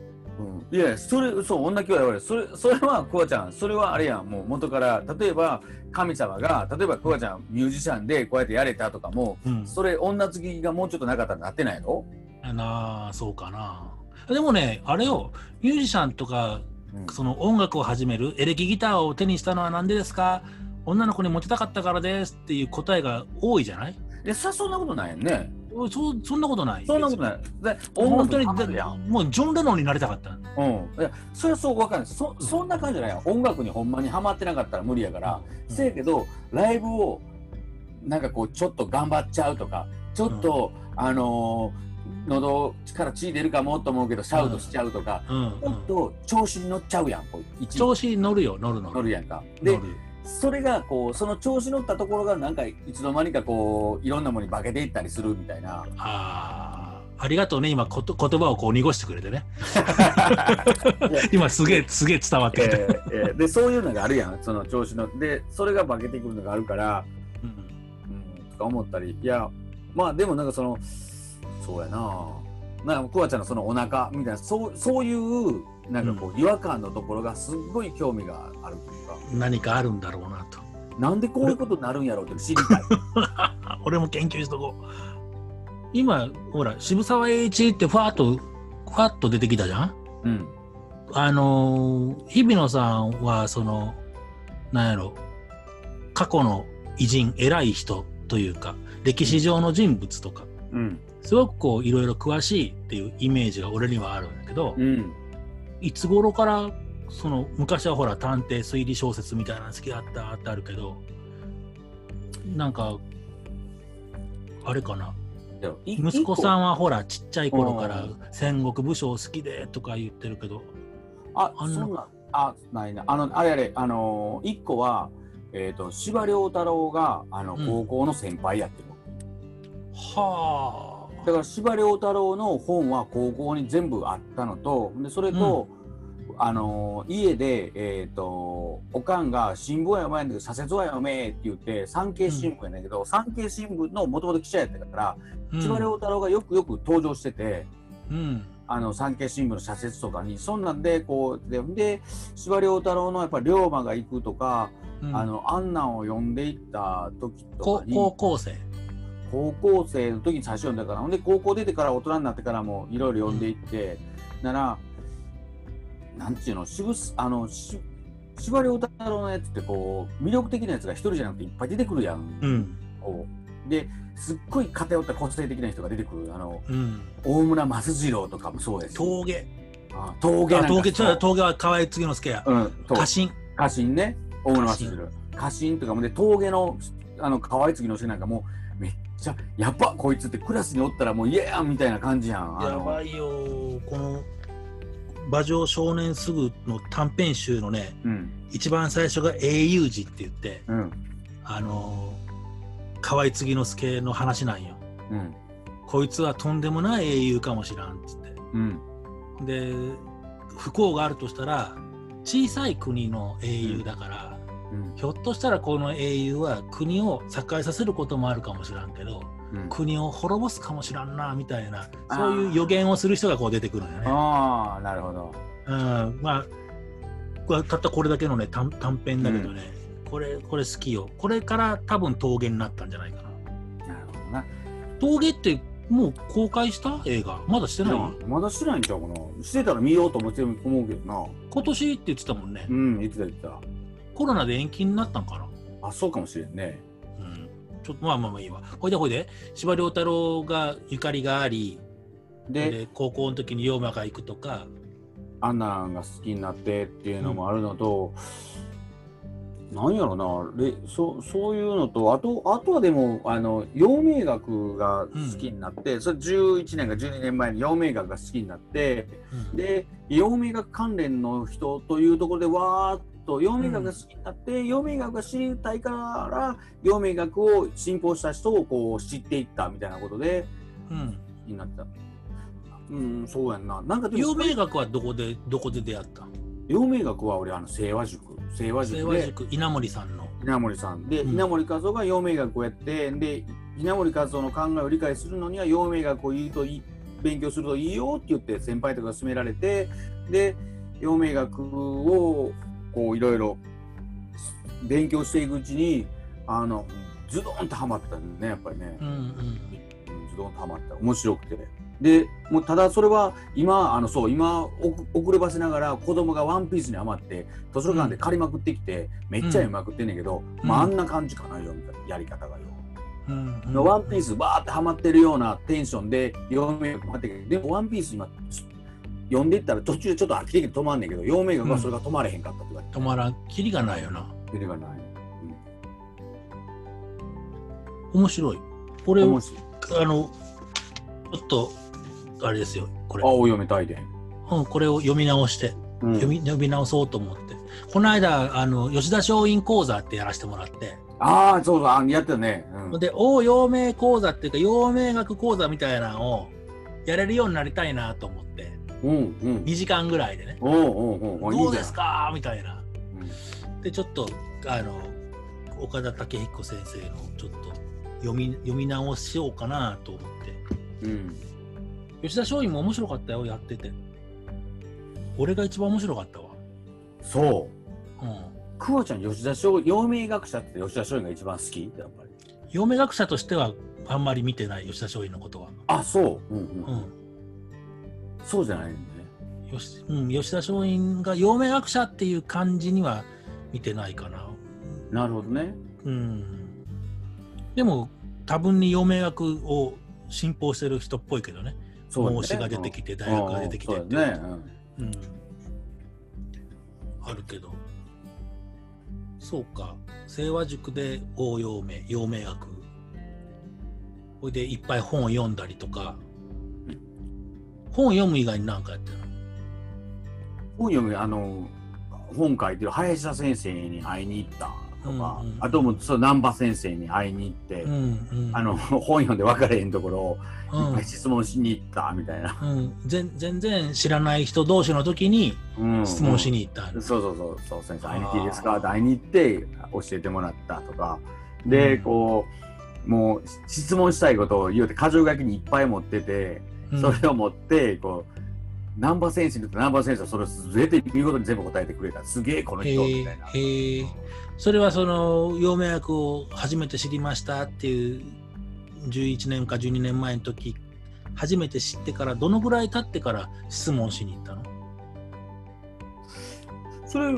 うん、いやそれそう女兄弟はそれそれはクワちゃんそれはあれやんもう元から例えば神様が例えばクワちゃんミュージシャンでこうやってやれたとかもうん。それ女好きがもうちょっとなかったらなってないの？なあ、そうかな。でもね、あれよ、ミュージシャンとかうんその音楽を始めるエレキギターを手にしたのは何でですか？女の子にモテたかったからですっていう答えが多いじゃない？いや、さ、そんなことないよね。おそそんなことない。そんなことない。で、本当に。もうジョン・レノンになりたかった。うん。いや、それはそうわかるんです。そ、そんな感じじゃないよ。音楽にほんまにハマってなかったら無理やから。うんせやけど、ライブを、なんかこう、ちょっと頑張っちゃうとか、ちょっと、あのー喉から血出るかもと思うけど、シャウトしちゃうとか、うんちょっと調子に乗っちゃうやん、こう一調子に乗るよ、乗る乗る。乗るやんか。でそれがこう、その調子乗ったところが、なんかいつの間にかこう、いろんなものに化けていったりするみたいな。あーありがとうね、今こと言葉をこう濁してくれてね。[LAUGHS] 今すげえ、すげえ伝わってきた。えーえーで、そういうのがあるやん、その調子の。で、それが化けてくるのがあるから、うんうん、とか思ったり、いや、まあでもなんかその、そうやななんか、クワちゃんのそのお腹みたいな、そうそういう、なんかこう、違和感のところがすっごい興味があるというか、何かあるんだろうなと。なんでこういうことになるんやろうって知りたい。あ [LAUGHS] 俺も研究しとこう。今、ほら、渋沢栄一ってファーっと、ファッと出てきたじゃん？うん。あのー日比野さんは、その、なんやろ、過去の偉人、偉い人というか、歴史上の人物とか、うん。すごくこう、いろいろ詳しいっていうイメージが俺にはあるんだけど、うん。いつ頃から、その、昔はほら、探偵推理小説みたいなの好きだったってあるけど、なんか、あれかな、息子さん。んはほら、ちっちゃい頃からうん戦国武将好きでとか言ってるけど、あ、あそんな、あ、ないな。あの、あれあれ、あのー、一個は、えっ、と、司馬遼太郎が、あの、うん高校の先輩やってる。はだから司馬遼太郎の本は高校に全部あったのとでそれと、あのー家で、えー、とおかんが新聞は読まないんだけど左折は読めって言って産経新聞やねんけど、産経新聞のもともと記者やったから、あ、うん司馬遼太郎がよくよく登場してて。うん、あの産経新聞の社説とかにそんなんでこうでで司馬遼太郎のやっぱり龍馬が行くとか、うんあのあんなんを読んでいった時とこかに高校生。高校生の時に最初読んだからほんで高校出てから大人になってからもいろいろ読んでいって、ならなんていうの渋すあのし司馬遼太郎のやつってこう魅力的なやつが一人じゃなくていっぱい出てくるやん。うん、こうですっごい偏った個性的な人が出てくるあのうん。大村益次郎とかもそうですし峠。あ峠なんかあ峠、峠は河合次之助や。うん、と家臣。家臣ね大村益次郎家臣とかもで峠のあの河合次の人なんかもうめっちゃやっぱこいつってクラスにおったらもうイエーみたいな感じやんやばいよ。この、馬上少年すぐの短編集のね、うん一番最初が英雄児って言って、うんあのー、河合次之助の話なんよ。うんこいつはとんでもない英雄かもしらんっつって。うんで、不幸があるとしたら、小さい国の英雄だから、うん。ひょっとしたらこの英雄は国を栄えさせることもあるかもしらんけど、うん。国を滅ぼすかもしらんなみたいなそういう予言をする人がこう出てくるんよね。ああなるほど。うん、まあこれたったこれだけのね短短編だけどね、これこれ好きよ。これから多分峠になったんじゃないかな。なるほどな。峠ってもう公開した？映画。まだしてない？まだしてないんちゃうかな。してたら見ようと思って思うけどな。今年って言ってたもんね。うん言ってた言ってた。コロナで延期になったんかな。あそうかもしれんね。うん、ちょっとまあまあまあいいわ。ほいでほいで。司馬遼太郎がゆかりがありでで高校の時に龍馬が行くとか。アンナが好きになってっていうのもあるのと、なんやろな。れそそういうのとあとあとはでもあの陽明学が好きになって、それ11年か12年前に陽明学が好きになってうん。で陽明学関連の人というところでわーっと陽明学が好きになって、陽明学が知りたいから陽明学を信奉した人をこう知っていったみたいなことでうん。になった。うん、そうやんな。なんか陽明学はどこでどこで出会った？陽明学は俺あの清和塾清和清塾で和塾稲森さんの。稲森さんで、うん稲森和夫が陽明学をやってで稲森和夫の考えを理解するのには陽明学を言うといい勉強するといいよって言って先輩とか勧められてで陽明学をこういろいろ勉強していくうちにあのズドンとハマったんねやっぱりねう。んうんうん、ズドンとハマった面白くてでもうただそれは今あのそう今遅遅ればせながら子供がワンピースにハマって図書館で借りまくってきて、めっちゃ読みまくってんねんけど、うんまああんな感じかなよみたいなやり方がよ。うんうんワンピースバーってハマってるようなテンションで読めがってでもワンピース今読んでいったら途中でちょっと飽きてきて止まんねんけど陽明学はそれが止まれへんかったとか言って止まらん、キリがないよな。それがない。面白い。これあの、ちょっと、あれですよ、これ。青読めたいで。うん、これを読み直して、うん読み読み直そうと思って。この間、あの、吉田松陰講座ってやらせてもらって、ああ、そうそう、あやってたね。うんで、応陽明講座っていうか、陽明学講座みたいなのをやれるようになりたいなと思って、うんうん。2時間ぐらいでね、おうおうおうどうですかみたいな。うんで、ちょっと、あの、岡田武彦先生のちょっと読み読み直しようかなと思って。うん。吉田松陰も面白かったよ、やってて。俺が一番面白かったわ。そう。うん。クワちゃん、吉田松陰、陽明学者って吉田松陰が一番好き？やっぱり。陽明学者としてはあんまり見てない吉田松陰のことは。あ、そう。うんううん。ん。そうじゃないんだね。よしうん、吉田松陰が陽明学者っていう感じには見てないかな。なるほどね。うん。でも、多分に陽明学を信奉してる人っぽいけどね。そうだね孟子が出てきて、大学が出てきてってね。うん。あるけど。そうか。清和塾で応用明、陽明学。ほいでいっぱい本を読んだりとか。本読む以外に何かやってるの？本読む、あの、本書いてる林田先生に会いに行ったとか、うんうんあともう、そう、難波先生に会いに行って、うんうん。あの、[LAUGHS] 本読んで分かれへんところを、うん、いっぱい質問しに行ったみたいな。うん、全全然知らない人同士の時にうん。質問しに行った、そうそうそうそう先生会いに行っていいですか？会いに行って教えてもらったとか。で、うん。こうもう質問したいことを言うて箇条書きにいっぱい持ってて、うん。それを持ってこう南波先生に言って南波先生はそれを全て見事に全部答えてくれた。すげえこのへ人みたいな。えそれはその陽明学を初めて知りましたっていう11年か12年前の時初めて知ってからどのぐらい経ってから質問しに行ったの？それ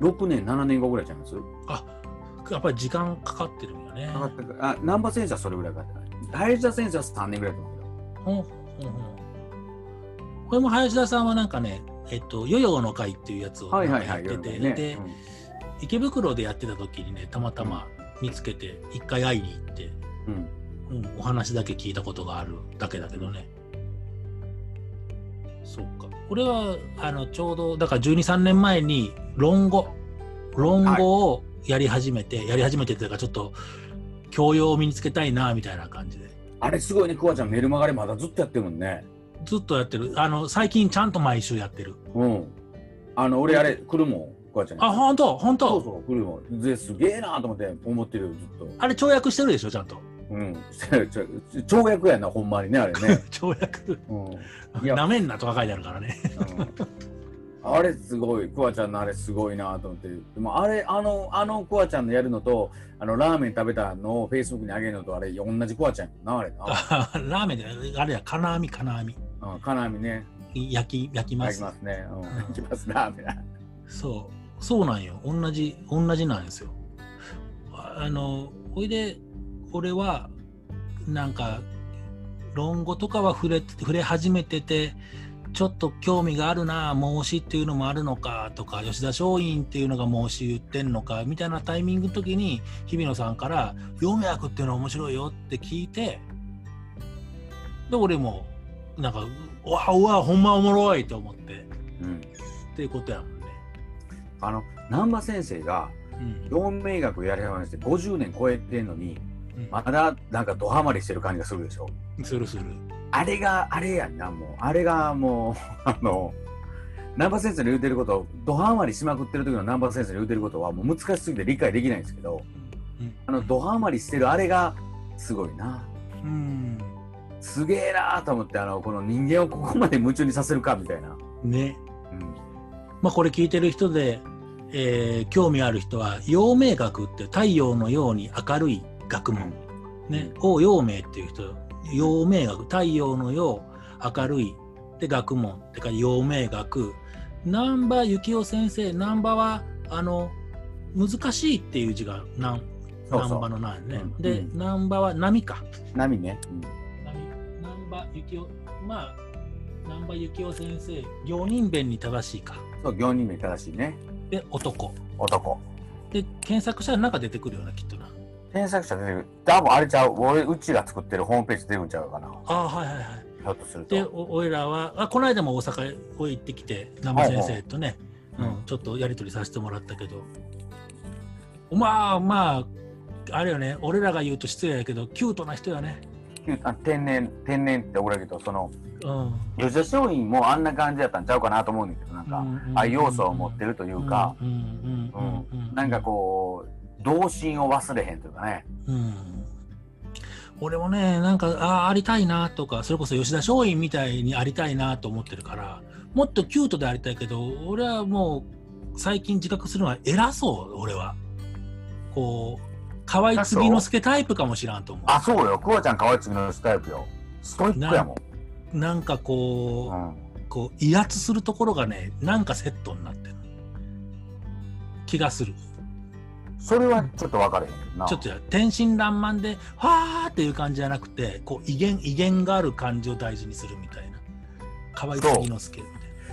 6年7年後ぐらいちゃいます？あやっぱり時間かかってるんよね。かかったかあ南波先生はそれぐらいかかってない。林田先生は3年ぐらいだと思うけど。ほんほんほんこれも林田さんはなんかね、えっと、ヨヨの会っていうやつをやってて、ねで、池袋でやってた時にね、たまたま見つけて、一回会いに行って、うんうん、お話だけ聞いたことがあるだけだけどね。そうか。これは、あの、ちょうど、だから12、3年前に論語、論語をやり始めて、やり始めてというか、ちょっと、教養を身につけたいな、みたいな感じで。あれすごいねクワちゃんメルマガでまだずっとやってるもんねずっとやってる。あの、最近ちゃんと毎週やってる。うん。あの、俺あれ、来るもん、こうやってね。あ、ほんとほんとそうそう、来るもん。ですげえなと思って思ってるよ、ずっと。あれ、跳躍してるでしょ、ちゃんと。うん。[LAUGHS] 跳躍やな、ほんまにね、あれね。[LAUGHS] 跳躍。うん。いやなめんなとか書いてあるからね。うんあれすごい、クワちゃんのあれすごいなと思って。でもあれ、あの、あのクワちゃんのやるのと、あの、ラーメン食べたのをフェイスブックにあげるのと、あれ、同じクワちゃんやな、あれな。あ [LAUGHS] ラーメンで、あれや、金網、金網。うん、金網ね。焼き、焼きます焼き。ますね。うん、焼きます、ラーメン。そう。そうなんよ。同じ、同じなんですよ。ああの、ほいで、俺は、なんか、論語とかは触れ触れ始めてて、ちょっと興味があるな、孟子っていうのもあるのかとか、吉田松陰っていうのが孟子言ってんのかみたいなタイミングの時に、日比野さんから、陽明学っていうのは面白いよって聞いて、で、俺も、なんか、うわ、うわ、ほんまおもろいと思って、うん。っていうことやもんね。あの、南波先生が、うん陽明学やり始めて50年超えてんのに、うんまだなんかドハマりしてる感じがするでしょ。するする。あれが、あれやんな、もう。あれがもう、[LAUGHS] あの、南波先生の言うてること、ドハマりしまくってる時の南波先生の言うてることはもう難しすぎて理解できないんですけど、うんあの、ドハマりしてるあれがすごいな。うん。すげえなと思って、あの、この人間をここまで夢中にさせるかみたいな。ね。うん。まあこれ聞いてる人で、えー興味ある人は、陽明学って太陽のように明るい学問、ね、を陽明っていう人。陽明学太陽の陽明るいで学問ってか陽明学。難波幸雄先生。難波はあの難しいっていう字が難波の難ね、うん。でうん。難波は波か。波ね。難波幸雄まあ難波幸雄先生行人弁に正しいかそう、行人名正しいね。で男男。で検索したらなんか出てくるようなきっとな検索者出てくる。多分あれちゃう。俺、うちが作ってるホームページ出るんちゃうかな。ああはいはいはいひょっとするでと。お俺らはあこの間も大阪へ行ってきて南波先生とね、はいはいうん、ちょっとやり取りさせてもらったけどまあまああれよね俺らが言うと失礼やけどキュートな人やねあ天然、天然って俺らけど、その、うん。吉田松陰もあんな感じだったんちゃうかなと思うんだけど、なんか、ああいう要素を持ってるというか、うんなんかこう、童心を忘れへんというかね。うん。俺もねなんかああありたいなとかそれこそ吉田松陰みたいにありたいなと思ってるからもっとキュートでありたいけど俺はもう最近自覚するのは偉そう俺は。こう河合次之助タイプかもしらんと思あ、そうよ。クワちゃん河合次のスタイプよ。ストイックやもん。うなんかこう、うん。こう威圧するところがねなんかセットになってる気がするそれはちょっと分かれへんな。ちょっとや天真爛漫でわーっていう感じじゃなくてこう威厳威厳がある感じを大事にするみたいな河合次之助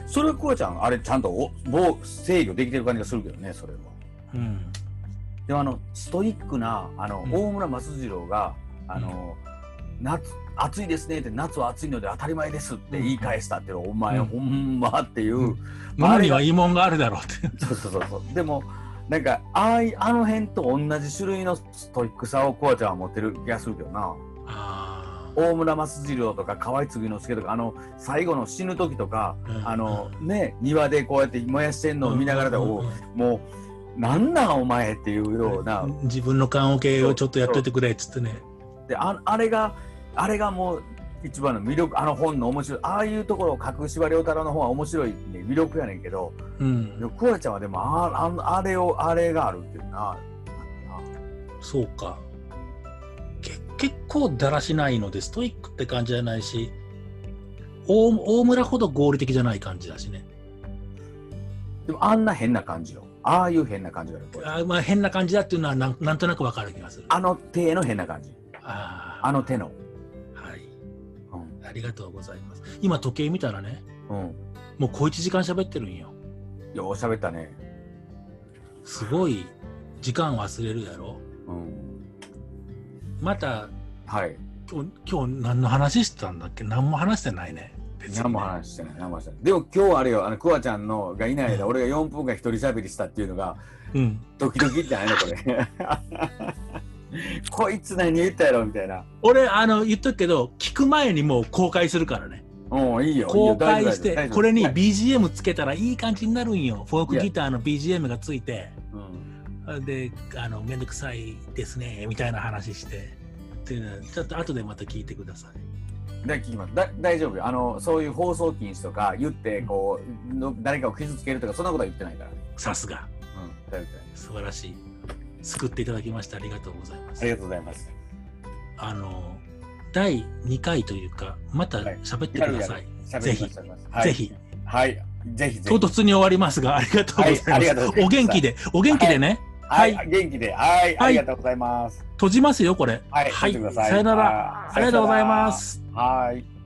それはクワちゃん、あれちゃんとお防制御できてる感じがするけどね、それは。なうんでもあの、ストイックな、あの、うん。大村益次郎が、あの、夏、暑いですねって、夏は暑いので当たり前ですって言い返したっていうの、お前、うん。ほんまっていう、うん。物には疑問があるだろうって。そうそうそうそう。でも、なんか、ああいあの辺と同じ種類のストイックさをコアちゃんは持ってる気がするけどな。あ大村益次郎とか河合次之助とかあの最後の死ぬ時とか、ーあのね庭でこうやって燃やしてんのを見ながらで、もうなんなんお前っていうような、自分の棺桶をちょっとやっといてくれっつってね。でああれがあれがもう一番の魅力あの本の面白い。ああいうところを書く司馬遼太郎の本は面白い、ね、魅力やねんけど。うん。クワちゃんはでもあああれをあれがあるっていうな。そうか。け結構だらしないのでストイックって感じじゃないし大大村ほど合理的じゃない感じだしね。なでもあんな変な感じよああいう変な感じがあまあ変な感じだっていうのはなんなんとなくわかる気がする。あの手の変な感じ。ああの手の。あはい。うん。ありがとうございます。今時計見たらねうん。もう小1時間喋ってるんよ。よう喋ったね。すごい時間忘れるやろ。うん。またはい。今日今日何の話してたんだっけ？何も話してないね別にね。何も話してない何も話してない。でも今日あれよあのクワちゃんのがいない間、うん。俺が4分間一人喋りしたっていうのがうん。ドキドキってないのこれ。[LAUGHS] こいつ何言ったやろみたいな。俺あの言っとくけど聞く前にもう公開するからね。うんいいよ公開してこれにはい BGM つけたらいい感じになるんよ。フォークギターの BGM がついて。うん。であのめんどくさいですねみたいな話して。っていうのはちょっと後でまた聞いてくださいだ聞きます。だ大丈夫よ。あのそういう放送禁止とか言ってこうの誰かを傷つけるとかそんなことは言ってないから、さすが。うん、大丈夫大丈素晴らしい。救っていただきましてありがとうございます。夫ありがとうございます。あの第2回というかまたはい。喋ってください、喋ぜひります喋ります。はい。ぜひ。はい。ぜひぜひ。唐突に終わりますがありがとうございます,、はいありがとうございます。お元気でお元気でね、はい、はい。元気で。はい、ありがとうございます。閉じますよこれ。はい。い。さよなら。はありがとうございます。はい